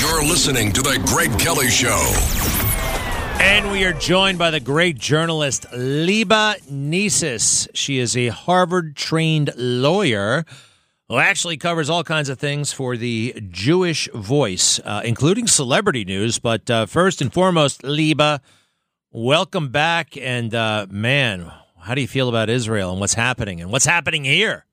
You're listening to The Greg Kelly Show. And we are joined by the great journalist Lieba Nesis. She is a Harvard trained lawyer who actually covers all kinds of things for the Jewish Voice, uh, including celebrity news. But uh, first and foremost, Lieba, welcome back. And uh, man, how do you feel about Israel and what's happening and what's happening here?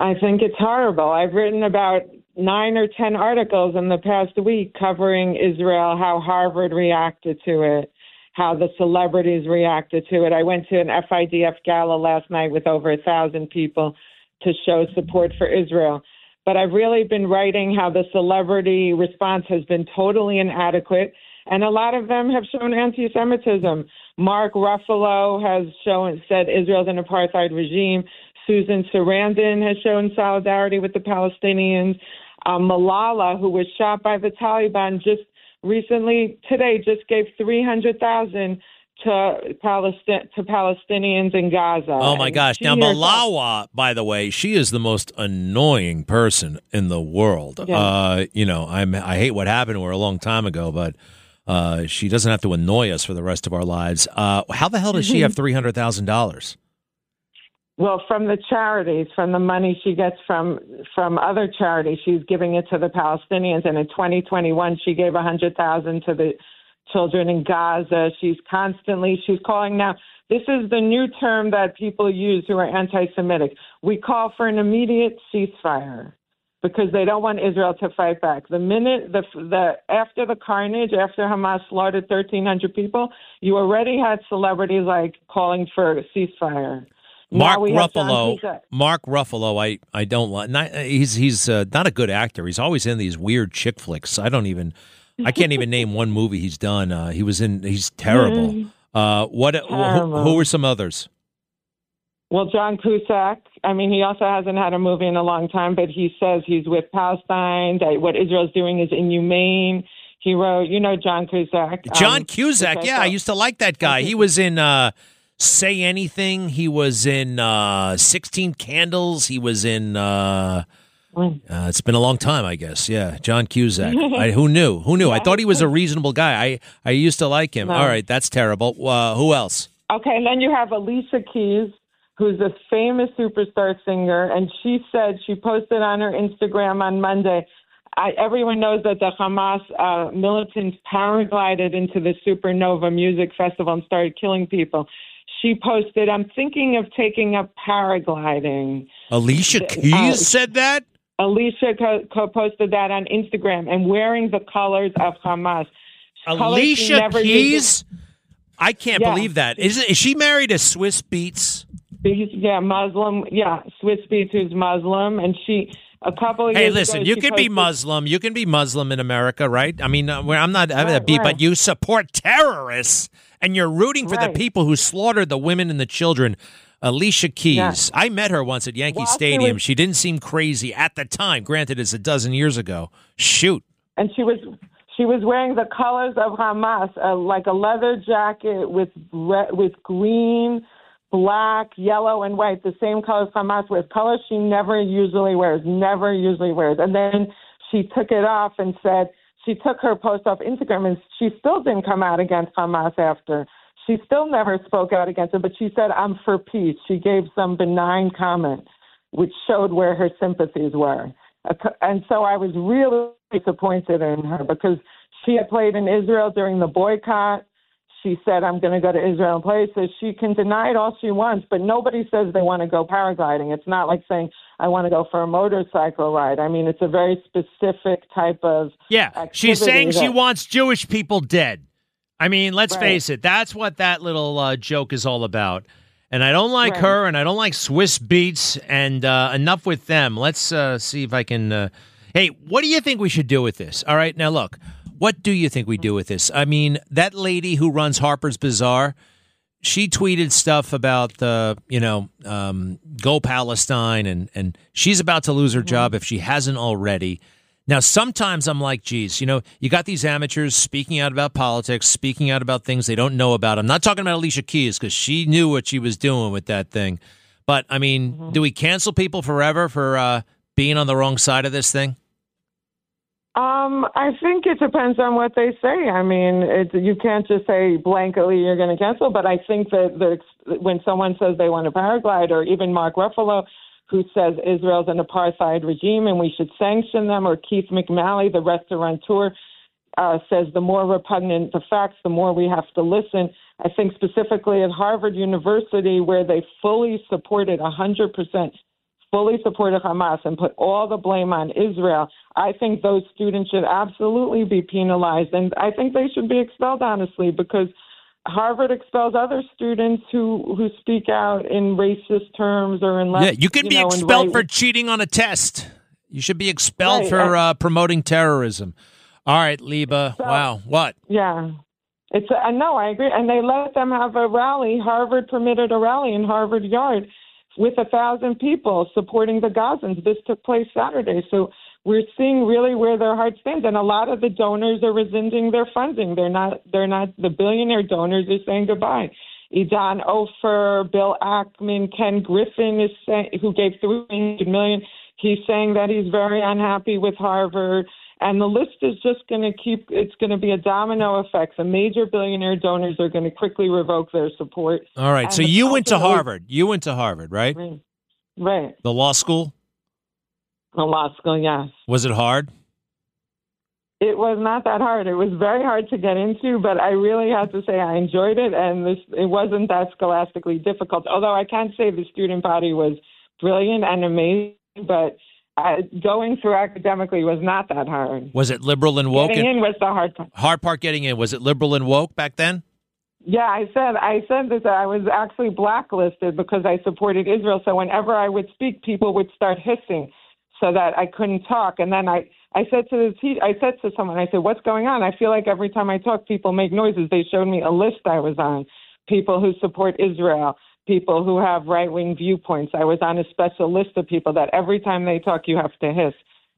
I think it's horrible. I've written about nine or ten articles in the past week covering Israel, how Harvard reacted to it, how the celebrities reacted to it. I went to an FIDF gala last night with over a thousand people to show support for Israel. But I've really been writing how the celebrity response has been totally inadequate, and a lot of them have shown anti-Semitism. Mark Ruffalo has shown said Israel's an apartheid regime. Susan Sarandon has shown solidarity with the Palestinians. Uh, Malala, who was shot by the Taliban just recently today, just gave three hundred thousand to Palestine to Palestinians in Gaza. Oh my And gosh! Now Malawa, by the way, she is the most annoying person in the world. Yeah. Uh, you know, I'm I hate what happened to her a long time ago, but uh, she doesn't have to annoy us for the rest of our lives. Uh, how the hell does she Mm-hmm. have three hundred thousand dollars? Well, from the charities, from the money she gets from from other charities, she's giving it to the Palestinians. And in 2021, she gave a hundred thousand to the children in Gaza. She's constantly she's calling now. This is the new term that people use who are anti-Semitic. We call for an immediate ceasefire because they don't want Israel to fight back. The minute the the after the carnage, after Hamas slaughtered 1,300 people, you already had celebrities like calling for a ceasefire. Mark we have John Ruffalo. Mark Ruffalo. I I don't like. Not, he's he's uh, not a good actor. He's always in these weird chick flicks. I don't even. I can't even name one movie he's done. Uh, he was in. He's terrible. Uh, what? Who, Terrible. who were some others? Well, John Cusack. I mean, he also hasn't had a movie in a long time, but he says he's with Palestine. That what Israel's doing is inhumane. He wrote, you know, John Cusack. John um, Cusack. Yeah, I used to like that guy. He was in uh, Say Anything. He was in uh, Sixteen Candles. He was in. Uh, uh, it's been a long time, I guess. Yeah, John Cusack. I, who knew? Who knew? I thought he was a reasonable guy. I I used to like him. No. All right, that's terrible. Uh, who else? Okay, and then you have Alicia Keys, who's a famous superstar singer, and she said she posted on her Instagram on Monday. I, everyone knows that the Hamas uh, militants paraglided into the Supernova Music Festival and started killing people. She posted, "I'm thinking of taking up paragliding." Alicia Uh, Keys said that. Alicia co- co- posted that on Instagram and wearing the colors of Hamas. Alicia uses. Keys. I can't Yeah. believe that. Is is she married to Swizz Beatz? Yeah, Muslim. Yeah, Swizz Beatz who's Muslim, and she a couple of Hey, listen, ago, you can be Muslim. You can be Muslim in America, right? I mean, uh, I'm not having a Right, beat, right. but you support terrorists and you're rooting for the people who slaughtered the women and the children. Alicia Keys. Yeah. I met her once at Yankee Well, Stadium. was- she didn't seem crazy at the time. Granted, it's a dozen years ago. Shoot. and she was she was wearing the colors of Hamas, uh, like a leather jacket with red, with green, black, yellow, and white, the same colors Hamas wears. Colors she never usually wears, never usually wears. And then she took it off and said she took her post off Instagram, and she still didn't come out against Hamas after. She still never spoke out against it, but she said, "I'm for peace." She gave some benign comment, which showed where her sympathies were. And so I was really disappointed in her because she had played in Israel during the boycott. She said, I'm going to go to Israel and play. So she can deny it all she wants, but nobody says they want to go paragliding. It's not like saying, I want to go for a motorcycle ride. I mean, it's a very specific type of. Yeah, she's saying she wants Jewish people dead. I mean, let's Right. face it. That's what that little uh, joke is all about. And I don't like Right. her, and I don't like Swizz Beatz, and uh, enough with them. Let's uh, see if I can. Uh, hey, what do you think we should do with this? All right, now look. What do you think we do with this? I mean, that lady who runs Harper's Bazaar, she tweeted stuff about the, you know, um, go Palestine, and and she's about to lose her job if she hasn't already. Now, sometimes I'm like, geez, you know, you got these amateurs speaking out about politics, speaking out about things they don't know about. I'm not talking about Alicia Keys because she knew what she was doing with that thing. But I mean, do we cancel people forever for uh, being on the wrong side of this thing? Um, I think it depends on what they say. I mean, it, you can't just say blankly you're going to cancel. But I think that the, when someone says they want a paraglide, or even Mark Ruffalo, who says Israel's an apartheid regime and we should sanction them, or Keith McNally, the restaurateur, uh, says the more repugnant the facts, the more we have to listen. I think specifically at Harvard University, where they fully supported 100% fully supported Hamas and put all the blame on Israel, I think those students should absolutely be penalized. And I think they should be expelled, honestly, because Harvard expels other students who, who speak out in racist terms or in less. Yeah, you can you be know, expelled for cheating on a test. You should be expelled Right, for uh, promoting terrorism. All right, Lieba. So- wow. What? Yeah. It's I know I agree, and they let them have a rally. Harvard permitted a rally in Harvard Yard with a thousand people supporting the Gazans. This took place Saturday, so we're seeing really where their heart stands, and a lot of the donors are rescinding their funding. They're not. They're not. The billionaire donors are saying goodbye. Idan Ofer, Bill Ackman, Ken Griffin is saying, who gave three hundred million. He's saying that he's very unhappy with Harvard. And the list is just going to keep, it's going to be a domino effect. The major billionaire donors are going to quickly revoke their support. All right. And So you went to Harvard. You went to Harvard, right? Right. Right. The law school. The law school, yes. Was it hard? It was not that hard. It was very hard to get into, but I really have to say I enjoyed it, and this it wasn't that scholastically difficult. Although I can't say the student body was brilliant and amazing, but uh, going through academically was not that hard. Was it liberal and woke? Getting in was the hard part. hard part getting in. Was it liberal and woke back then? Yeah, I said I said this. I was actually blacklisted because I supported Israel. So whenever I would speak, people would start hissing, so that I couldn't talk. And then I I said to the te- I said to someone, I said, "What's going on?" I feel like every time I talk, people make noises. They showed me a list I was on, people who support Israel, people who have right wing viewpoints. I was on a special list of people that every time they talk, you have to hiss.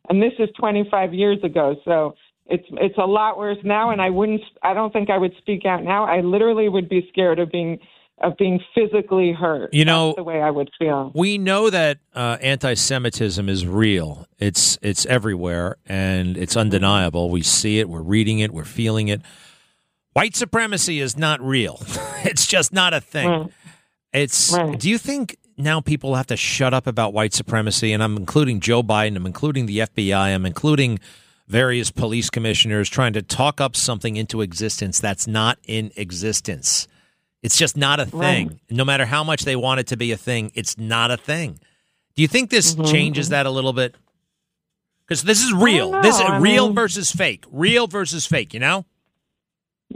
And this is 25 years ago, so it's it's a lot worse now. And I wouldn't. I don't think I would speak out now. I literally would be scared of being of being physically hurt. You know- That's the way I would feel. We know that uh, anti-Semitism is real. It's it's everywhere and it's undeniable. We see it. We're reading it. We're feeling it. White supremacy is not real. it's just not a thing. It's. Right. Do you think now people have to shut up about white supremacy? And I'm including Joe Biden. I'm including the FBI. I'm including various police commissioners trying to talk up something into existence that's not in existence. It's just not a thing. Right. No matter how much they want it to be a thing, it's not a thing. Do you think this Mm-hmm, changes that a little bit? Because this is real. This is I real mean- versus fake. Real versus fake. You know.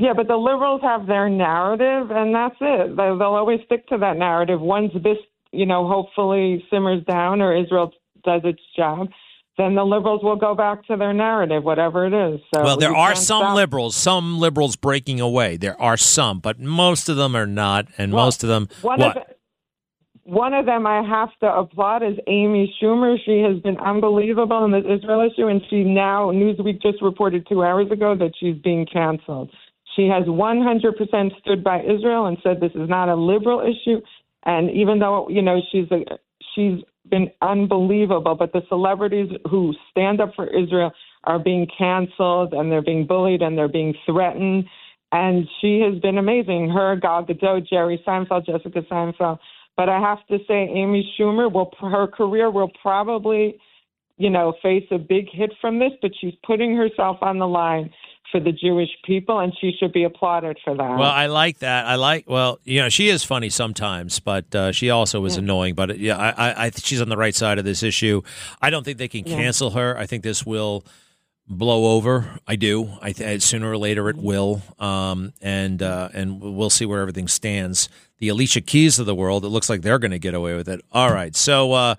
Yeah, but the liberals have their narrative, and that's it. They- They'll always stick to that narrative. Once this, you know, hopefully simmers down or Israel does its job, then the liberals will go back to their narrative, whatever it is. So Well, there are some stop- liberals, some liberals breaking away. There are some, but most of them are not, and Well, most of them. One what? of the, one of them I have to applaud is Amy Schumer. She has been unbelievable in this Israel issue, and she now Newsweek just reported two hours ago that she's being canceled. She has 100% stood by Israel and said this is not a liberal issue. And even though you know she's a, she's been unbelievable, but the celebrities who stand up for Israel are being canceled and they're being bullied and they're being threatened. And she has been amazing. Her, Gal Gadot, Jerry Seinfeld, Jessica Seinfeld. But I have to say, Amy Schumer will her career will probably, you know, face a big hit from this. But she's putting herself on the line for the Jewish people, and she should be applauded for that. Well, I like that. I like. Well, you know, she is funny sometimes, but uh, she also is annoying. But yeah, I, I, I she's on the right side of this issue. I don't think they can cancel her. I think this will blow over. I do. I th- sooner or later it will. Um, and uh, and we'll see where everything stands. The Alicia Keys of the world. It looks like they're going to get away with it. All right. So, uh,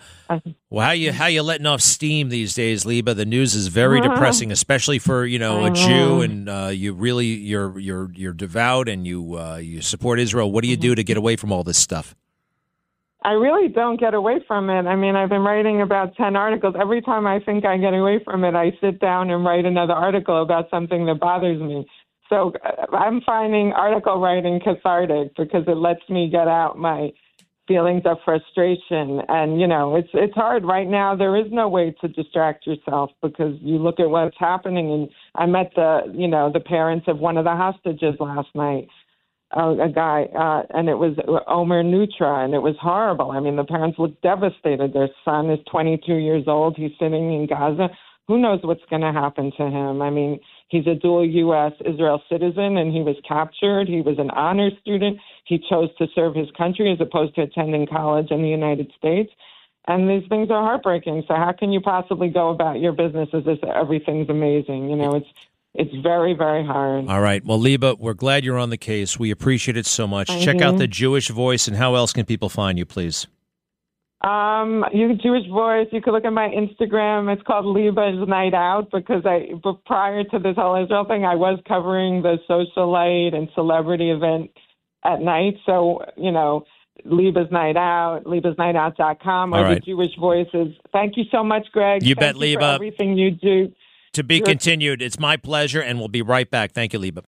well, how you how you letting off steam these days, Lieba? The news is very depressing, especially for you know a Jew, and uh, you really you're you're you're devout and you uh, you support Israel. What do you do to get away from all this stuff? I really don't get away from it. I mean, I've been writing about 10 articles. Every time I think I get away from it, I sit down and write another article about something that bothers me. So uh, I'm finding article writing cathartic because it lets me get out my feelings of frustration and you know it's it's hard right now there is no way to distract yourself because you look at what's happening and i met the you know the parents of one of the hostages last night uh, a guy uh and it was omer neutra and it was horrible i mean the parents look devastated their son is 22 years old he's sitting in gaza who knows what's going to happen to him i mean He's a dual U.S. Israel citizen, and he was captured. He was an honor student. He chose to serve his country as opposed to attending college in the United States. And these things are heartbreaking. So how can you possibly go about your business as if everything's amazing? You know, it's it's very very hard. All right. Well, Lieba, we're glad you're on the case. We appreciate it so much. Thank Check out the Jewish Voice, and how else can people find you, please? Um, you Jewish Voice. You could look at my Instagram. It's called Lieba's Night Out because I, but prior to this whole Israel thing, I was covering the socialite and celebrity event at night. So you know, Lieba's Night Out, liebasnightout.com, or All the. Jewish Voices. Thank you so much, Greg. You Thank bet, you for Lieba. everything you do. To be continued. It's my pleasure, and we'll be right back. Thank you, Lieba.